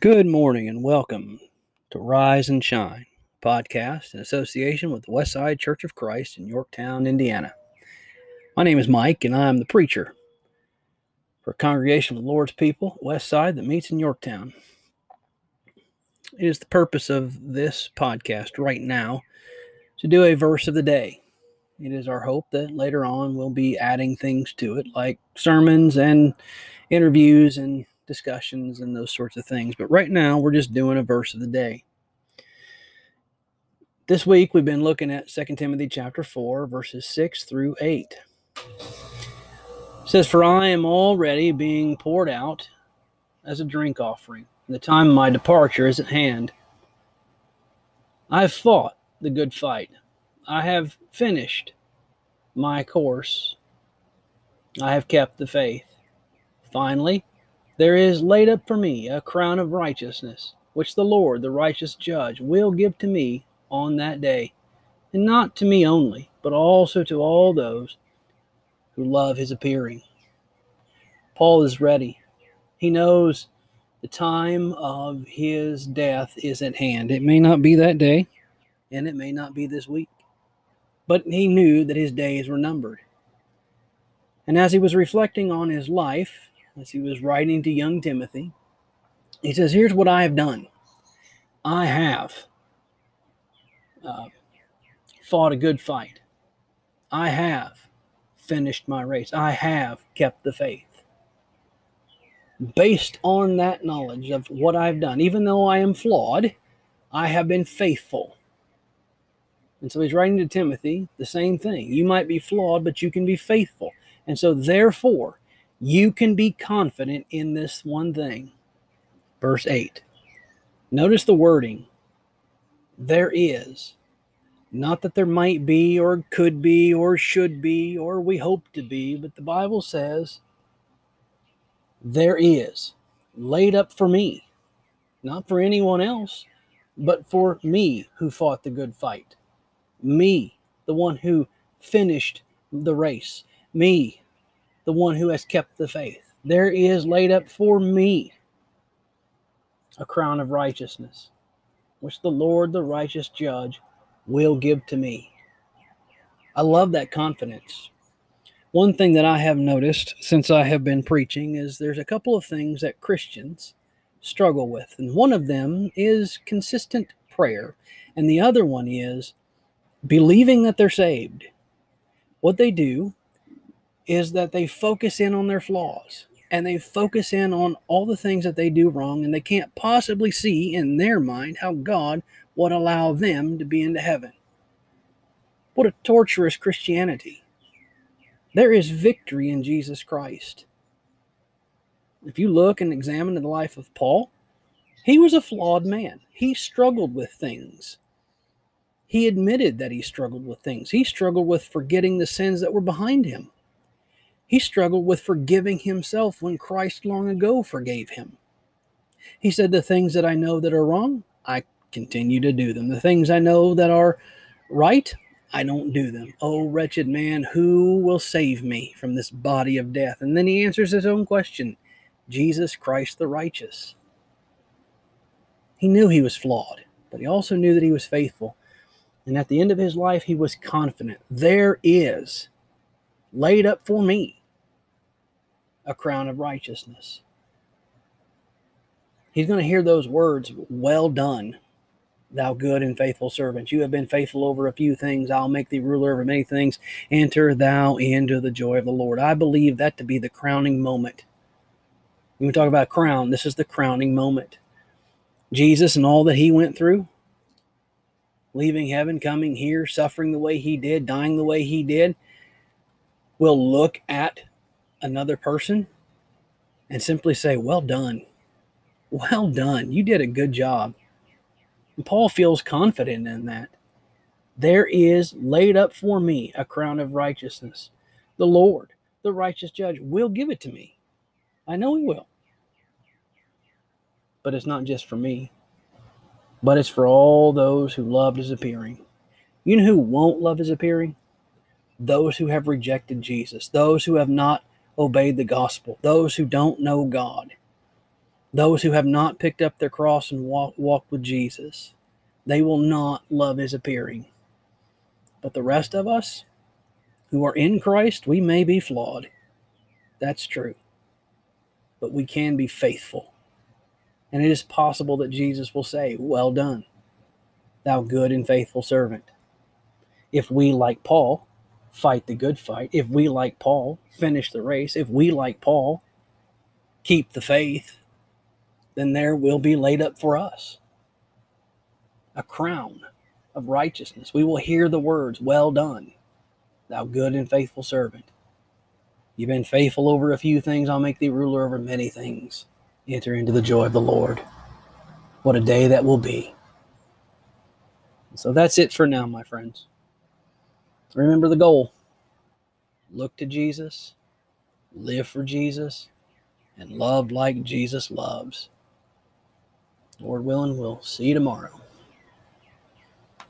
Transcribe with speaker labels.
Speaker 1: Good morning and welcome to Rise and Shine podcast in association with the Westside Church of Christ in Yorktown, Indiana. My name is Mike and I'm the preacher for a congregation of the Lord's people, Westside, that meets in Yorktown. It is the purpose of this podcast right now to do a verse of the day. It is our hope that later on we'll be adding things to it, like sermons and interviews and discussions and those sorts of things. But right now, we're just doing a verse of the day. This week, we've been looking at 2 Timothy chapter 4, verses 6 through 8. It says, For I am already being poured out as a drink offering, and the time of my departure is at hand. I have fought the good fight. I have finished my course. I have kept the faith. Finally, there is laid up for me a crown of righteousness, which the Lord, the righteous judge, will give to me on that day, and not to me only, but also to all those who love his appearing. Paul is ready. He knows the time of his death is at hand. It may not be that day, and it may not be this week, but he knew that his days were numbered. And as he was reflecting on his life, as he was writing to young Timothy. He says, Here's what I have done I have uh, fought a good fight, I have finished my race, I have kept the faith. Based on that knowledge of what I've done, even though I am flawed, I have been faithful. And so he's writing to Timothy the same thing. You might be flawed, but you can be faithful. And so, therefore, you can be confident in this one thing. Verse 8. Notice the wording. There is. Not that there might be, or could be, or should be, or we hope to be, but the Bible says there is laid up for me. Not for anyone else, but for me who fought the good fight. Me, the one who finished the race. Me, the one who has kept the faith. There is laid up for me a crown of righteousness, which the Lord, the righteous judge, will give to me. I love that confidence. One thing that I have noticed since I have been preaching is there's a couple of things that Christians struggle with. And one of them is consistent prayer, and the other one is believing that they're saved. What they do is that they focus in on their flaws and they focus in on all the things that they do wrong and they can't possibly see in their mind how God would allow them to be into heaven. What a torturous Christianity. There is victory in Jesus Christ. If you look and examine the life of Paul, he was a flawed man. He struggled with things. He admitted that he struggled with things. He struggled with forgetting the sins that were behind him. He struggled with forgiving himself when Christ long ago forgave him. He said, The things that I know that are wrong, I continue to do them. The things I know that are right, I don't do them. Oh, wretched man, who will save me from this body of death? And then he answers his own question Jesus Christ the righteous. He knew he was flawed, but he also knew that he was faithful. And at the end of his life, he was confident there is laid up for me a crown of righteousness. He's going to hear those words, Well done, thou good and faithful servant. You have been faithful over a few things. I'll make thee ruler over many things. Enter thou into the joy of the Lord. I believe that to be the crowning moment. When we talk about crown, this is the crowning moment. Jesus and all that he went through, leaving heaven, coming here, suffering the way he did, dying the way he did, will look at another person and simply say, Well done. Well done. You did a good job. And Paul feels confident in that. There is laid up for me a crown of righteousness. The Lord, the righteous judge, will give it to me. I know he will. But it's not just for me, but it's for all those who loved his appearing. You know who won't love his appearing? Those who have rejected Jesus, those who have not obeyed the gospel, those who don't know God. Those who have not picked up their cross and walk, walked with Jesus, they will not love his appearing. But the rest of us who are in Christ, we may be flawed. That's true. But we can be faithful. And it is possible that Jesus will say, Well done, thou good and faithful servant. If we, like Paul, fight the good fight, if we, like Paul, finish the race, if we, like Paul, keep the faith, then there will be laid up for us a crown of righteousness. We will hear the words, Well done, thou good and faithful servant. You've been faithful over a few things, I'll make thee ruler over many things. Enter into the joy of the Lord. What a day that will be. So that's it for now, my friends. Remember the goal look to Jesus, live for Jesus, and love like Jesus loves. Lord willing, we'll see you tomorrow.